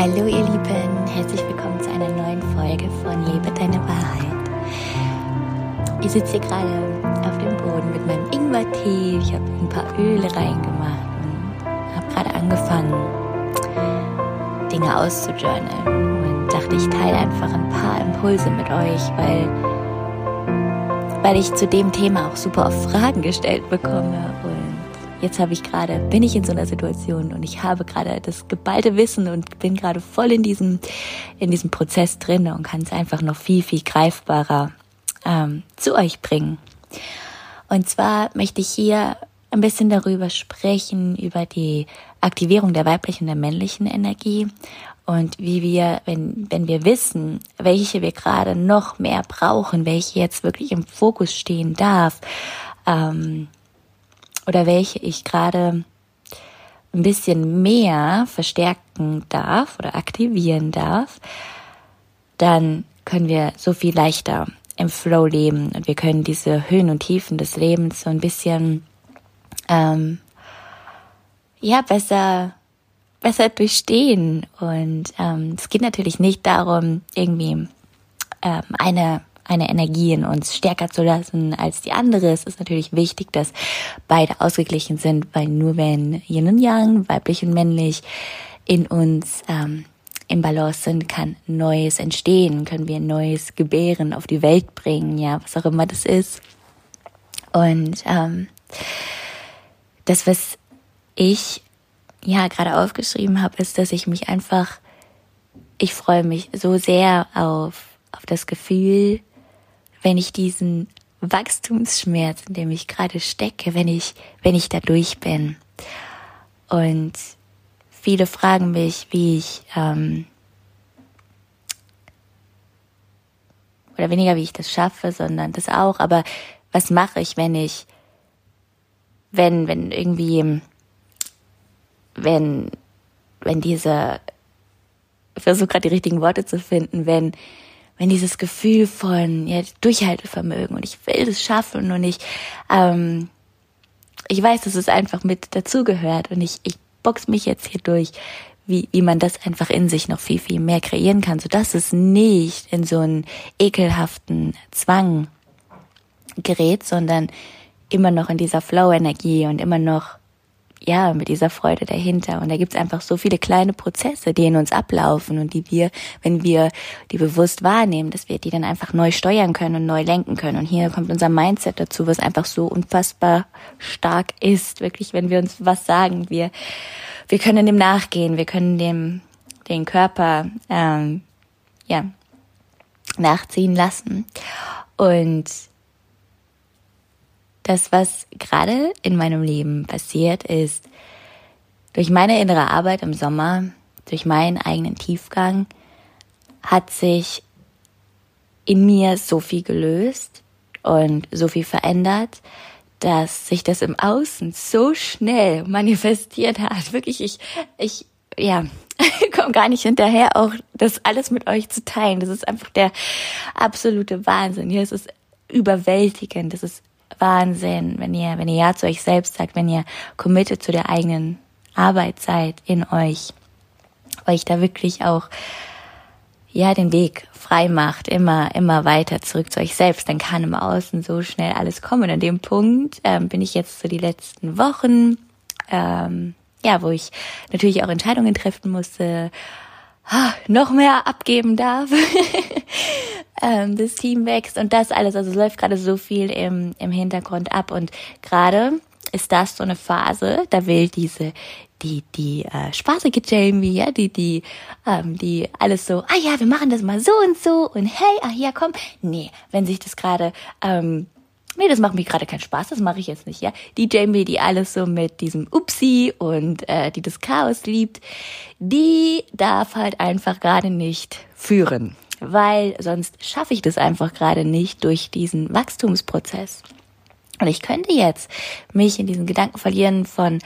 Hallo ihr Lieben, herzlich willkommen zu einer neuen Folge von Lebe deine Wahrheit. Ich sitze hier gerade auf dem Boden mit meinem Ingwer-Tee. Ich habe ein paar Öle reingemacht und habe gerade angefangen, Dinge auszujournalen. Und dachte, ich teile einfach ein paar Impulse mit euch, weil, weil ich zu dem Thema auch super oft Fragen gestellt bekomme. Und jetzt habe ich gerade, bin ich in so einer Situation und ich habe gerade das geballte Wissen und bin gerade voll in diesem, in diesem Prozess drin und kann es einfach noch viel, viel greifbarer ähm, zu euch bringen. Und zwar möchte ich hier ein bisschen darüber sprechen, über die Aktivierung der weiblichen und der männlichen Energie und wie wir, wenn, wenn wir wissen, welche wir gerade noch mehr brauchen, welche jetzt wirklich im Fokus stehen darf, ähm, oder welche ich gerade ein bisschen mehr verstärken darf oder aktivieren darf, dann können wir so viel leichter im Flow leben und wir können diese Höhen und Tiefen des Lebens so ein bisschen ähm, ja besser besser durchstehen. Und ähm, es geht natürlich nicht darum irgendwie ähm, eine eine Energie in uns stärker zu lassen als die andere. Es ist natürlich wichtig, dass beide ausgeglichen sind, weil nur wenn Yin und Yang, weiblich und männlich, in uns ähm, im Balance sind, kann Neues entstehen, können wir Neues gebären, auf die Welt bringen, ja, was auch immer das ist. Und ähm, das, was ich ja gerade aufgeschrieben habe, ist, dass ich mich einfach, ich freue mich so sehr auf, auf das Gefühl, wenn ich diesen Wachstumsschmerz, in dem ich gerade stecke, wenn ich, wenn ich da durch bin. Und viele fragen mich, wie ich, ähm, oder weniger wie ich das schaffe, sondern das auch, aber was mache ich, wenn ich, wenn, wenn irgendwie, wenn, wenn diese, ich versuche gerade die richtigen Worte zu finden, wenn, wenn dieses Gefühl von ja, Durchhaltevermögen und ich will das schaffen und ich, ähm, ich weiß, dass es einfach mit dazugehört und ich, ich box mich jetzt hier durch, wie, wie man das einfach in sich noch viel, viel mehr kreieren kann, so dass es nicht in so einen ekelhaften Zwang gerät, sondern immer noch in dieser Flow-Energie und immer noch ja, mit dieser Freude dahinter. Und da gibt's einfach so viele kleine Prozesse, die in uns ablaufen und die wir, wenn wir die bewusst wahrnehmen, dass wir die dann einfach neu steuern können und neu lenken können. Und hier kommt unser Mindset dazu, was einfach so unfassbar stark ist. Wirklich, wenn wir uns was sagen, wir, wir können dem nachgehen, wir können dem, den Körper, ähm, ja, nachziehen lassen. Und das, was gerade in meinem Leben passiert, ist, durch meine innere Arbeit im Sommer, durch meinen eigenen Tiefgang, hat sich in mir so viel gelöst und so viel verändert, dass sich das im Außen so schnell manifestiert hat. Wirklich, ich, ich, ja, komme gar nicht hinterher, auch das alles mit euch zu teilen. Das ist einfach der absolute Wahnsinn. Hier ist es überwältigend. Das ist Wahnsinn, wenn ihr, wenn ihr Ja zu euch selbst sagt, wenn ihr committed zu der eigenen Arbeit seid in euch, euch da wirklich auch ja den Weg frei macht, immer immer weiter zurück zu euch selbst, dann kann im Außen so schnell alles kommen. An dem Punkt ähm, bin ich jetzt so die letzten Wochen, ähm, ja, wo ich natürlich auch Entscheidungen treffen musste, noch mehr abgeben darf. ähm, das Team wächst und das alles. Also es läuft gerade so viel im, im Hintergrund ab. Und gerade ist das so eine Phase, da will diese, die, die äh, spaßige Jamie, ja, die, die, ähm, die alles so, ah ja, wir machen das mal so und so und hey, ah ja, komm. Nee, wenn sich das gerade ähm, nee, das macht mir gerade keinen Spaß, das mache ich jetzt nicht, ja. Die Jamie, die alles so mit diesem Upsi und äh, die das Chaos liebt, die darf halt einfach gerade nicht führen, weil sonst schaffe ich das einfach gerade nicht durch diesen Wachstumsprozess. Und ich könnte jetzt mich in diesen Gedanken verlieren von,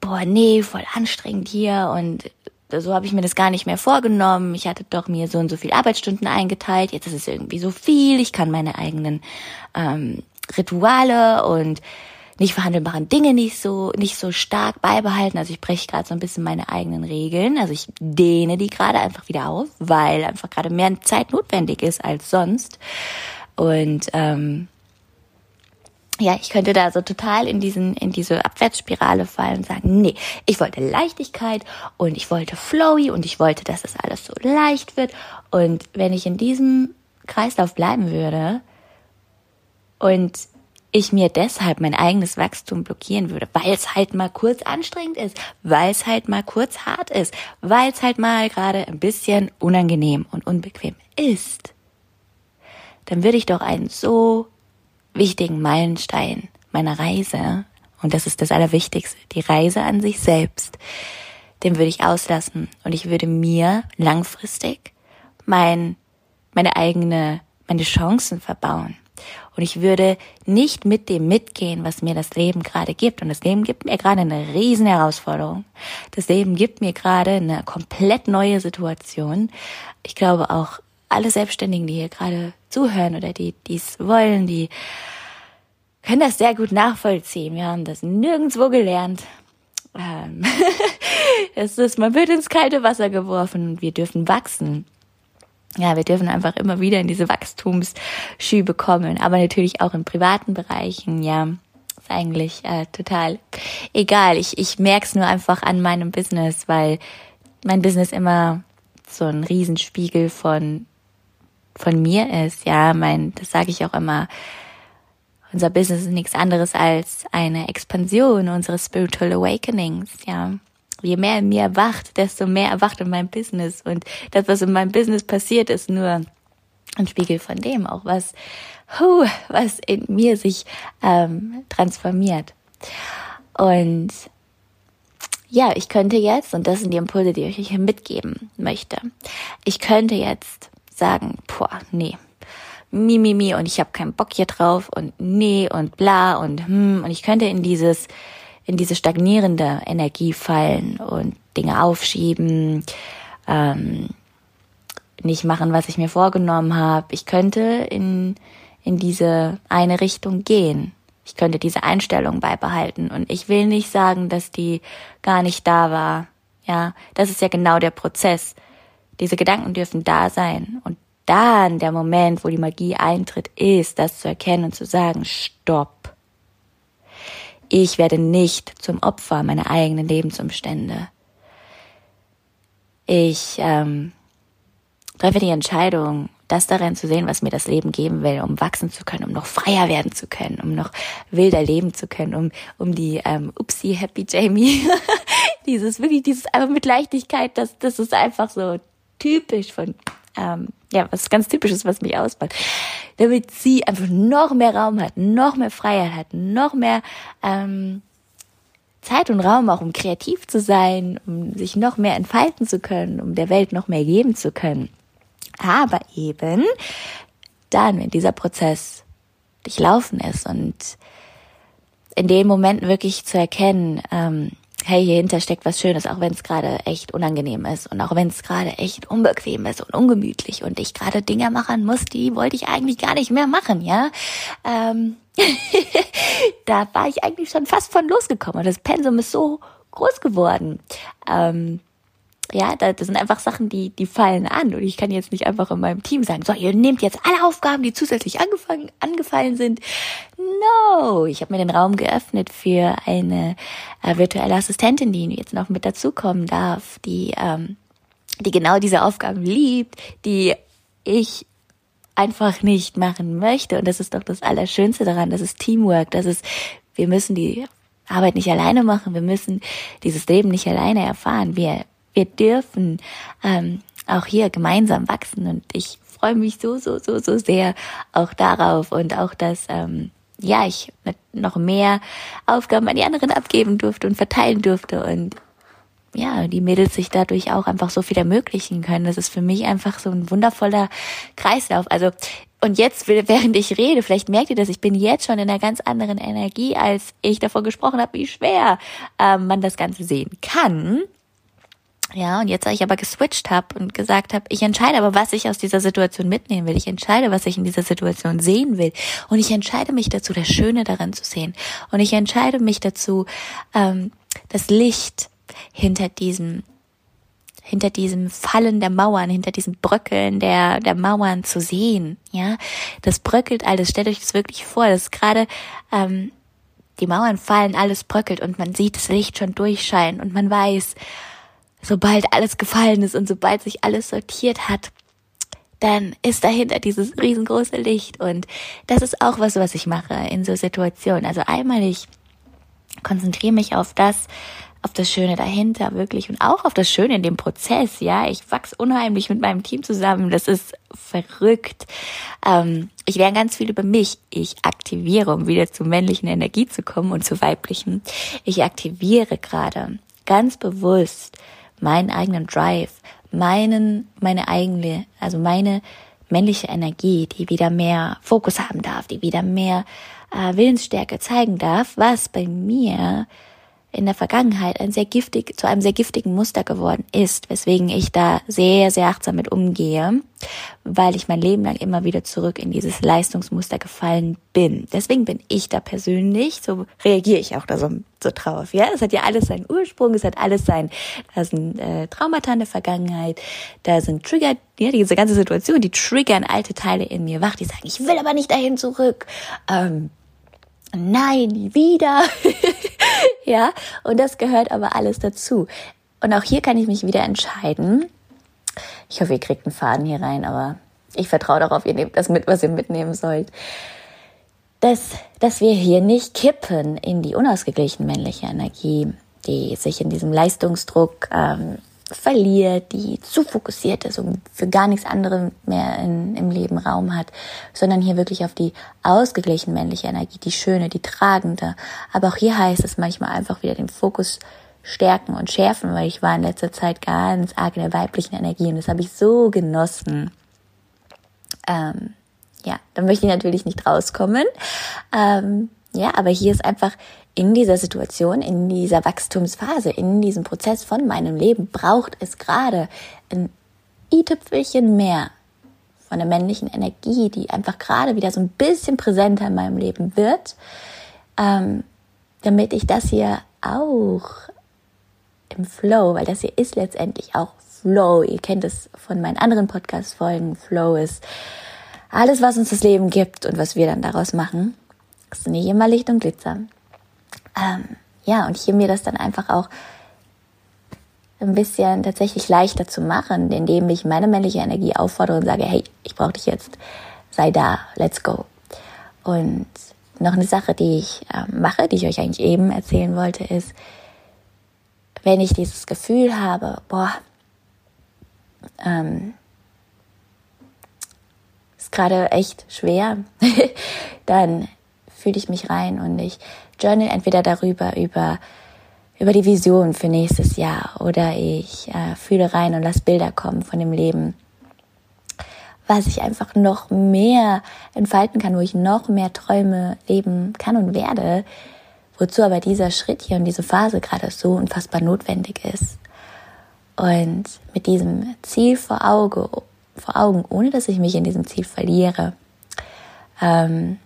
boah, nee, voll anstrengend hier und so habe ich mir das gar nicht mehr vorgenommen. Ich hatte doch mir so und so viel Arbeitsstunden eingeteilt. Jetzt ist es irgendwie so viel. Ich kann meine eigenen ähm, Rituale und nicht verhandelbaren Dinge nicht so, nicht so stark beibehalten. Also ich breche gerade so ein bisschen meine eigenen Regeln. Also ich dehne die gerade einfach wieder auf, weil einfach gerade mehr Zeit notwendig ist als sonst. Und ähm, ja, ich könnte da so total in diesen, in diese Abwärtsspirale fallen und sagen, nee, ich wollte Leichtigkeit und ich wollte flowy und ich wollte, dass das alles so leicht wird. Und wenn ich in diesem Kreislauf bleiben würde und ich mir deshalb mein eigenes Wachstum blockieren würde, weil es halt mal kurz anstrengend ist, weil es halt mal kurz hart ist, weil es halt mal gerade ein bisschen unangenehm und unbequem ist, dann würde ich doch einen so wichtigen Meilenstein meiner Reise, und das ist das Allerwichtigste, die Reise an sich selbst, den würde ich auslassen und ich würde mir langfristig mein, meine eigene, meine Chancen verbauen. Und ich würde nicht mit dem mitgehen, was mir das Leben gerade gibt. Und das Leben gibt mir gerade eine riesen Herausforderung. Das Leben gibt mir gerade eine komplett neue Situation. Ich glaube auch alle Selbstständigen, die hier gerade zuhören oder die dies wollen, die können das sehr gut nachvollziehen. Wir haben das nirgendwo gelernt. Ähm es ist, man wird ins kalte Wasser geworfen und wir dürfen wachsen. Ja, wir dürfen einfach immer wieder in diese Wachstumsschübe kommen, aber natürlich auch in privaten Bereichen, ja. Ist eigentlich äh, total egal. Ich, ich merke es nur einfach an meinem Business, weil mein Business immer so ein Riesenspiegel von von mir ist. Ja, mein, das sage ich auch immer. Unser Business ist nichts anderes als eine Expansion unseres Spiritual Awakenings. Ja, je mehr in mir erwacht, desto mehr erwacht in meinem Business. Und das, was in meinem Business passiert, ist nur ein Spiegel von dem, auch was, hu, was in mir sich ähm, transformiert. Und ja, ich könnte jetzt, und das sind die Impulse, die ich euch hier mitgeben möchte, ich könnte jetzt sagen, boah, nee, mi, mi, mi und ich habe keinen Bock hier drauf und nee und bla und hm und ich könnte in dieses in diese stagnierende Energie fallen und Dinge aufschieben, ähm, nicht machen, was ich mir vorgenommen habe. Ich könnte in in diese eine Richtung gehen. Ich könnte diese Einstellung beibehalten und ich will nicht sagen, dass die gar nicht da war. Ja, das ist ja genau der Prozess diese Gedanken dürfen da sein. Und dann der Moment, wo die Magie eintritt, ist, das zu erkennen und zu sagen, stopp. Ich werde nicht zum Opfer meiner eigenen Lebensumstände. Ich ähm, treffe die Entscheidung, das darin zu sehen, was mir das Leben geben will, um wachsen zu können, um noch freier werden zu können, um noch wilder leben zu können, um, um die ähm, Upsi Happy Jamie, dieses wirklich, dieses einfach mit Leichtigkeit, das, das ist einfach so typisch von, ähm, ja, was ganz typisches, was mich ausmacht, damit sie einfach noch mehr Raum hat, noch mehr Freiheit hat, noch mehr ähm, Zeit und Raum auch, um kreativ zu sein, um sich noch mehr entfalten zu können, um der Welt noch mehr geben zu können. Aber eben dann, wenn dieser Prozess durchlaufen ist und in den Momenten wirklich zu erkennen, ähm, hey, hier hinter steckt was Schönes, auch wenn es gerade echt unangenehm ist und auch wenn es gerade echt unbequem ist und ungemütlich und ich gerade Dinge machen muss, die wollte ich eigentlich gar nicht mehr machen, ja. Ähm, da war ich eigentlich schon fast von losgekommen. Das Pensum ist so groß geworden. Ähm, ja, das sind einfach Sachen, die, die fallen an. Und ich kann jetzt nicht einfach in meinem Team sagen, so, ihr nehmt jetzt alle Aufgaben, die zusätzlich angefangen, angefallen sind. No, ich habe mir den Raum geöffnet für eine äh, virtuelle Assistentin, die jetzt noch mit dazukommen darf, die, ähm, die genau diese Aufgaben liebt, die ich einfach nicht machen möchte. Und das ist doch das Allerschönste daran. Das ist Teamwork. Das ist, wir müssen die Arbeit nicht alleine machen. Wir müssen dieses Leben nicht alleine erfahren. Wir wir dürfen ähm, auch hier gemeinsam wachsen und ich freue mich so, so, so, so sehr auch darauf und auch, dass ähm, ja, ich noch mehr Aufgaben an die anderen abgeben durfte und verteilen durfte und ja, die Mädels sich dadurch auch einfach so viel ermöglichen können. Das ist für mich einfach so ein wundervoller Kreislauf. Also, und jetzt, während ich rede, vielleicht merkt ihr das, ich bin jetzt schon in einer ganz anderen Energie, als ich davon gesprochen habe, wie schwer ähm, man das Ganze sehen kann. Ja, und jetzt, da ich aber geswitcht habe und gesagt habe, ich entscheide aber, was ich aus dieser Situation mitnehmen will. Ich entscheide, was ich in dieser Situation sehen will. Und ich entscheide mich dazu, das Schöne daran zu sehen. Und ich entscheide mich dazu, ähm, das Licht hinter diesem hinter diesem Fallen der Mauern, hinter diesem Bröckeln der, der Mauern zu sehen. Ja, das bröckelt alles. Stellt euch das wirklich vor. Das ist gerade ähm, die Mauern fallen, alles bröckelt und man sieht das Licht schon durchscheinen und man weiß, sobald alles gefallen ist und sobald sich alles sortiert hat, dann ist dahinter dieses riesengroße Licht. Und das ist auch was, was ich mache in so Situationen. Also einmal ich konzentriere mich auf das, auf das Schöne dahinter wirklich und auch auf das Schöne in dem Prozess. Ja, ich wachse unheimlich mit meinem Team zusammen. Das ist verrückt. Ähm, ich lerne ganz viel über mich. Ich aktiviere, um wieder zur männlichen Energie zu kommen und zur weiblichen. Ich aktiviere gerade ganz bewusst meinen eigenen Drive, meinen, meine eigene, also meine männliche Energie, die wieder mehr Fokus haben darf, die wieder mehr äh, Willensstärke zeigen darf, was bei mir in der Vergangenheit ein sehr giftig, zu einem sehr giftigen Muster geworden ist, weswegen ich da sehr, sehr achtsam mit umgehe, weil ich mein Leben lang immer wieder zurück in dieses Leistungsmuster gefallen bin. Deswegen bin ich da persönlich, so reagiere ich auch da so, so drauf. Ja, es hat ja alles seinen Ursprung, es hat alles sein, da sind äh, Traumata in der Vergangenheit, da sind Trigger, ja, diese ganze Situation, die triggern alte Teile in mir wach, die sagen, ich will aber nicht dahin zurück. Ähm, nein, nie wieder. ja, und das gehört aber alles dazu. Und auch hier kann ich mich wieder entscheiden. Ich hoffe, ihr kriegt einen Faden hier rein, aber ich vertraue darauf, ihr nehmt das mit, was ihr mitnehmen sollt. Dass, dass wir hier nicht kippen in die unausgeglichene männliche Energie, die sich in diesem Leistungsdruck ähm, verliert, die zu fokussiert ist und für gar nichts anderes mehr in, im Leben Raum hat, sondern hier wirklich auf die ausgeglichene männliche Energie, die schöne, die tragende. Aber auch hier heißt es manchmal einfach wieder den Fokus stärken und schärfen, weil ich war in letzter Zeit ganz arg in der weiblichen Energie und das habe ich so genossen. Ähm, ja, da möchte ich natürlich nicht rauskommen. Ähm, ja, aber hier ist einfach in dieser Situation, in dieser Wachstumsphase, in diesem Prozess von meinem Leben braucht es gerade ein i-Tüpfelchen mehr von der männlichen Energie, die einfach gerade wieder so ein bisschen präsenter in meinem Leben wird, ähm, damit ich das hier auch im Flow, weil das hier ist letztendlich auch Flow. Ihr kennt es von meinen anderen Podcast-Folgen. Flow ist alles, was uns das Leben gibt und was wir dann daraus machen. Ist nicht immer Licht und Glitzer. Ähm, ja, und hier mir das dann einfach auch ein bisschen tatsächlich leichter zu machen, indem ich meine männliche Energie auffordere und sage, hey, ich brauche dich jetzt, sei da, let's go. Und noch eine Sache, die ich äh, mache, die ich euch eigentlich eben erzählen wollte, ist, wenn ich dieses Gefühl habe, boah, ähm, gerade echt schwer, dann fühle ich mich rein und ich journal entweder darüber, über, über die Vision für nächstes Jahr oder ich äh, fühle rein und lasse Bilder kommen von dem Leben, was ich einfach noch mehr entfalten kann, wo ich noch mehr Träume leben kann und werde, wozu aber dieser Schritt hier und diese Phase gerade so unfassbar notwendig ist. Und mit diesem Ziel vor, Auge, vor Augen, ohne dass ich mich in diesem Ziel verliere, ähm,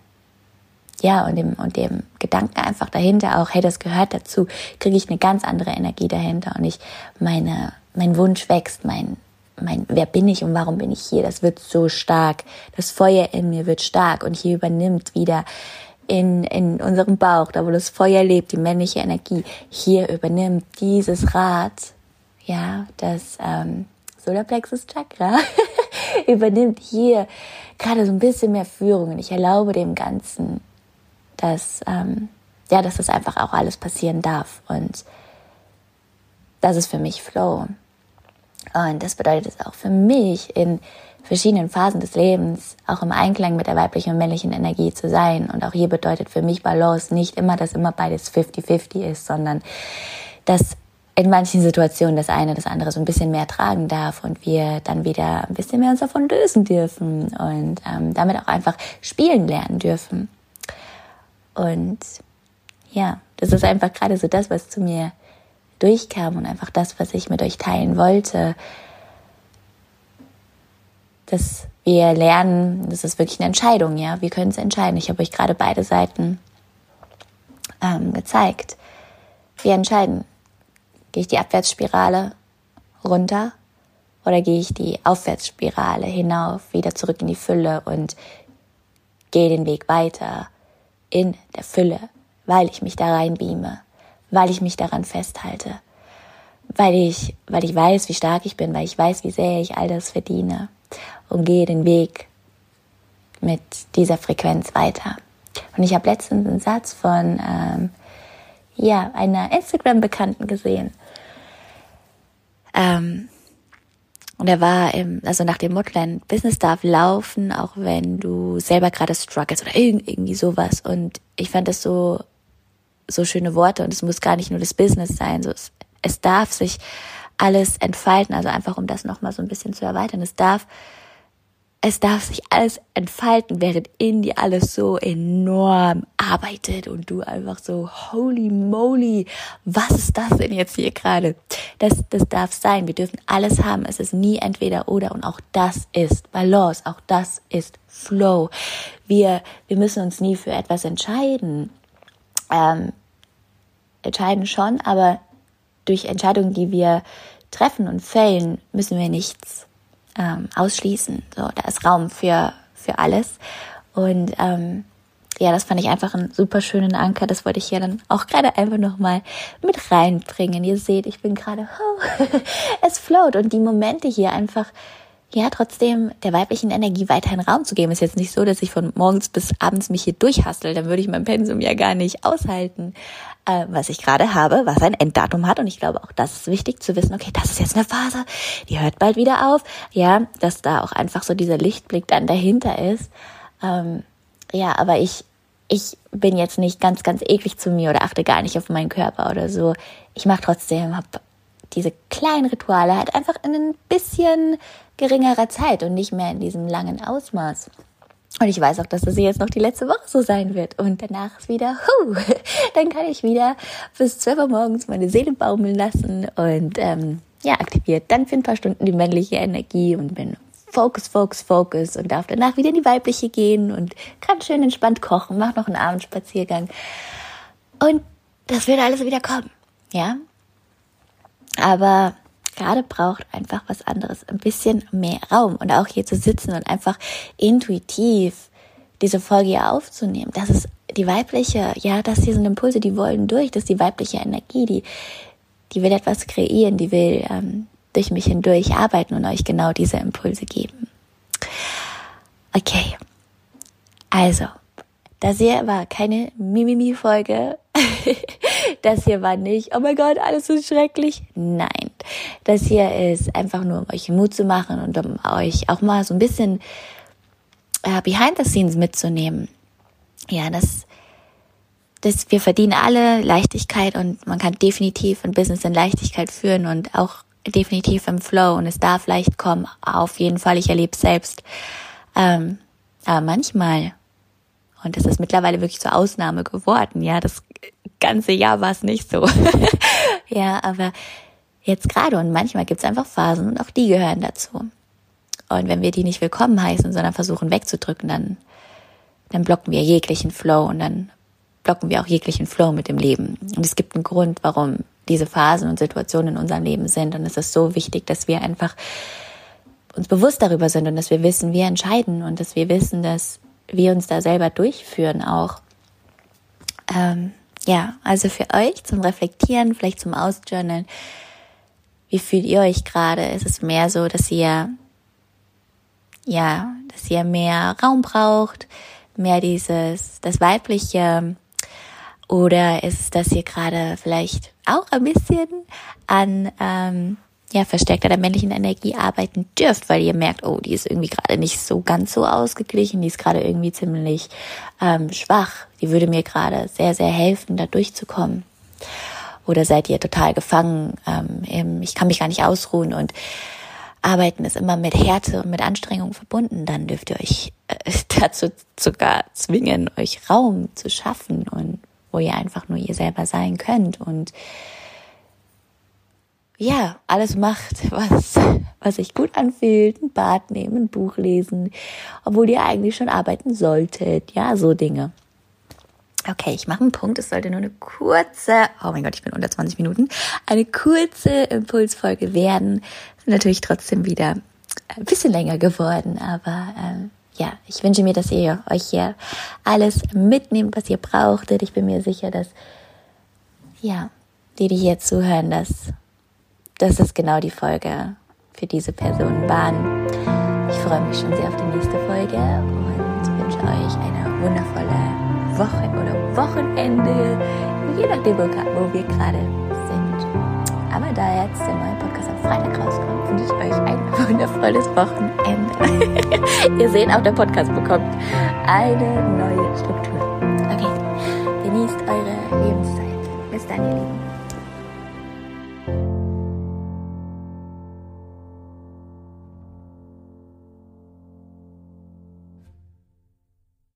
ja, und dem, und dem Gedanken einfach dahinter auch, hey, das gehört dazu, kriege ich eine ganz andere Energie dahinter und ich, meine, mein Wunsch wächst, mein, mein, wer bin ich und warum bin ich hier? Das wird so stark. Das Feuer in mir wird stark und hier übernimmt wieder in, in unserem Bauch, da wo das Feuer lebt, die männliche Energie, hier übernimmt dieses Rad, ja, das ähm, Solarplexus Chakra übernimmt hier gerade so ein bisschen mehr Führung und ich erlaube dem Ganzen dass, ähm, ja, dass das einfach auch alles passieren darf. Und das ist für mich Flow. Und das bedeutet es auch für mich in verschiedenen Phasen des Lebens auch im Einklang mit der weiblichen und männlichen Energie zu sein. Und auch hier bedeutet für mich Balance nicht immer, dass immer beides 50-50 ist, sondern dass in manchen Situationen das eine das andere so ein bisschen mehr tragen darf und wir dann wieder ein bisschen mehr uns davon lösen dürfen und ähm, damit auch einfach spielen lernen dürfen. Und ja, das ist einfach gerade so das, was zu mir durchkam und einfach das, was ich mit euch teilen wollte, dass wir lernen, das ist wirklich eine Entscheidung, ja, wir können es entscheiden. Ich habe euch gerade beide Seiten ähm, gezeigt. Wir entscheiden, gehe ich die Abwärtsspirale runter oder gehe ich die Aufwärtsspirale hinauf, wieder zurück in die Fülle und gehe den Weg weiter in der Fülle, weil ich mich da reinbeame, weil ich mich daran festhalte, weil ich, weil ich weiß, wie stark ich bin, weil ich weiß, wie sehr ich all das verdiene und gehe den Weg mit dieser Frequenz weiter. Und ich habe letztens einen Satz von ähm, ja, einer Instagram-Bekannten gesehen. Ähm, und er war im, also nach dem Motto, Business darf laufen, auch wenn du selber gerade struggles oder irgendwie sowas. Und ich fand das so, so schöne Worte und es muss gar nicht nur das Business sein. So, es, es darf sich alles entfalten, also einfach um das nochmal so ein bisschen zu erweitern. Es darf es darf sich alles entfalten, während in alles so enorm arbeitet und du einfach so, holy moly, was ist das denn jetzt hier gerade? Das, das darf sein. Wir dürfen alles haben. Es ist nie entweder oder und auch das ist Balance. Auch das ist Flow. Wir, wir müssen uns nie für etwas entscheiden. Ähm, entscheiden schon, aber durch Entscheidungen, die wir treffen und fällen, müssen wir nichts ähm, ausschließen. So, da ist Raum für, für alles. Und ähm, ja, das fand ich einfach einen super schönen Anker. Das wollte ich hier dann auch gerade einfach nochmal mit reinbringen. Ihr seht, ich bin gerade, oh, es float und die Momente hier einfach, ja, trotzdem der weiblichen Energie weiterhin Raum zu geben. Ist jetzt nicht so, dass ich von morgens bis abends mich hier durchhassel. Dann würde ich mein Pensum ja gar nicht aushalten äh, was ich gerade habe, was ein Enddatum hat. Und ich glaube, auch das ist wichtig zu wissen, okay, das ist jetzt eine Phase, die hört bald wieder auf. Ja, dass da auch einfach so dieser Lichtblick dann dahinter ist. Ähm, ja, aber ich, ich bin jetzt nicht ganz, ganz eklig zu mir oder achte gar nicht auf meinen Körper oder so. Ich mache trotzdem, habe diese kleinen Rituale halt einfach in ein bisschen geringerer Zeit und nicht mehr in diesem langen Ausmaß. Und ich weiß auch, dass das jetzt noch die letzte Woche so sein wird. Und danach ist wieder, huh, dann kann ich wieder bis 12 Uhr morgens meine Seele baumeln lassen und ähm, ja, aktiviert dann für ein paar Stunden die männliche Energie und bin Focus, Focus, Focus und darf danach wieder in die weibliche gehen und kann schön entspannt kochen, mach noch einen Abendspaziergang. Und das wird alles wieder kommen, ja. Aber gerade braucht einfach was anderes, ein bisschen mehr Raum und auch hier zu sitzen und einfach intuitiv diese Folge hier aufzunehmen. Das ist die weibliche, ja, das hier sind Impulse, die wollen durch, das ist die weibliche Energie, die, die will etwas kreieren, die will ähm, durch mich hindurch arbeiten und euch genau diese Impulse geben. Okay, also, das hier war keine Mimimi-Folge. das hier war nicht, oh mein Gott, alles ist schrecklich. Nein, das hier ist einfach nur, um euch Mut zu machen und um euch auch mal so ein bisschen äh, behind the scenes mitzunehmen. Ja, das, das, wir verdienen alle Leichtigkeit und man kann definitiv ein Business in Leichtigkeit führen und auch definitiv im Flow und es darf leicht kommen. Auf jeden Fall, ich erlebe es selbst. Ähm, aber manchmal, und das ist mittlerweile wirklich zur Ausnahme geworden, ja, das ganze Jahr war es nicht so. ja, aber jetzt gerade und manchmal gibt es einfach Phasen und auch die gehören dazu. Und wenn wir die nicht willkommen heißen, sondern versuchen wegzudrücken, dann, dann blocken wir jeglichen Flow und dann blocken wir auch jeglichen Flow mit dem Leben. Und es gibt einen Grund, warum diese Phasen und Situationen in unserem Leben sind. Und es ist so wichtig, dass wir einfach uns bewusst darüber sind und dass wir wissen, wir entscheiden und dass wir wissen, dass wir uns da selber durchführen auch. Ähm, ja, also für euch zum Reflektieren, vielleicht zum Ausjournalen, wie fühlt ihr euch gerade? Ist es mehr so, dass ihr, ja, dass ihr mehr Raum braucht, mehr dieses, das Weibliche? Oder ist es, dass ihr gerade vielleicht auch ein bisschen an, ähm, ja, verstärkter der männlichen Energie arbeiten dürft, weil ihr merkt, oh, die ist irgendwie gerade nicht so ganz so ausgeglichen, die ist gerade irgendwie ziemlich ähm, schwach, die würde mir gerade sehr, sehr helfen, da durchzukommen. Oder seid ihr total gefangen, ähm, ich kann mich gar nicht ausruhen und Arbeiten ist immer mit Härte und mit Anstrengung verbunden, dann dürft ihr euch äh, dazu sogar zwingen, euch Raum zu schaffen und wo ihr einfach nur ihr selber sein könnt und ja, alles macht, was, was sich gut anfühlt, ein Bad nehmen, ein Buch lesen, obwohl ihr eigentlich schon arbeiten solltet, ja, so Dinge. Okay, ich mache einen Punkt. Es sollte nur eine kurze, oh mein Gott, ich bin unter 20 Minuten, eine kurze Impulsfolge werden. Ist natürlich trotzdem wieder ein bisschen länger geworden, aber ähm, ja, ich wünsche mir, dass ihr euch hier alles mitnehmt, was ihr brauchtet. Ich bin mir sicher, dass ja, die, die hier zuhören, dass, das genau die Folge für diese Person waren. Ich freue mich schon sehr auf die nächste Folge und wünsche euch eine wundervolle Woche oder Wochenende, je nachdem, wo wir gerade sind. Aber da jetzt der neue Podcast am Freitag rauskommt, wünsche ich euch ein wundervolles Wochenende. Ihr seht, auch der Podcast bekommt eine neue Struktur.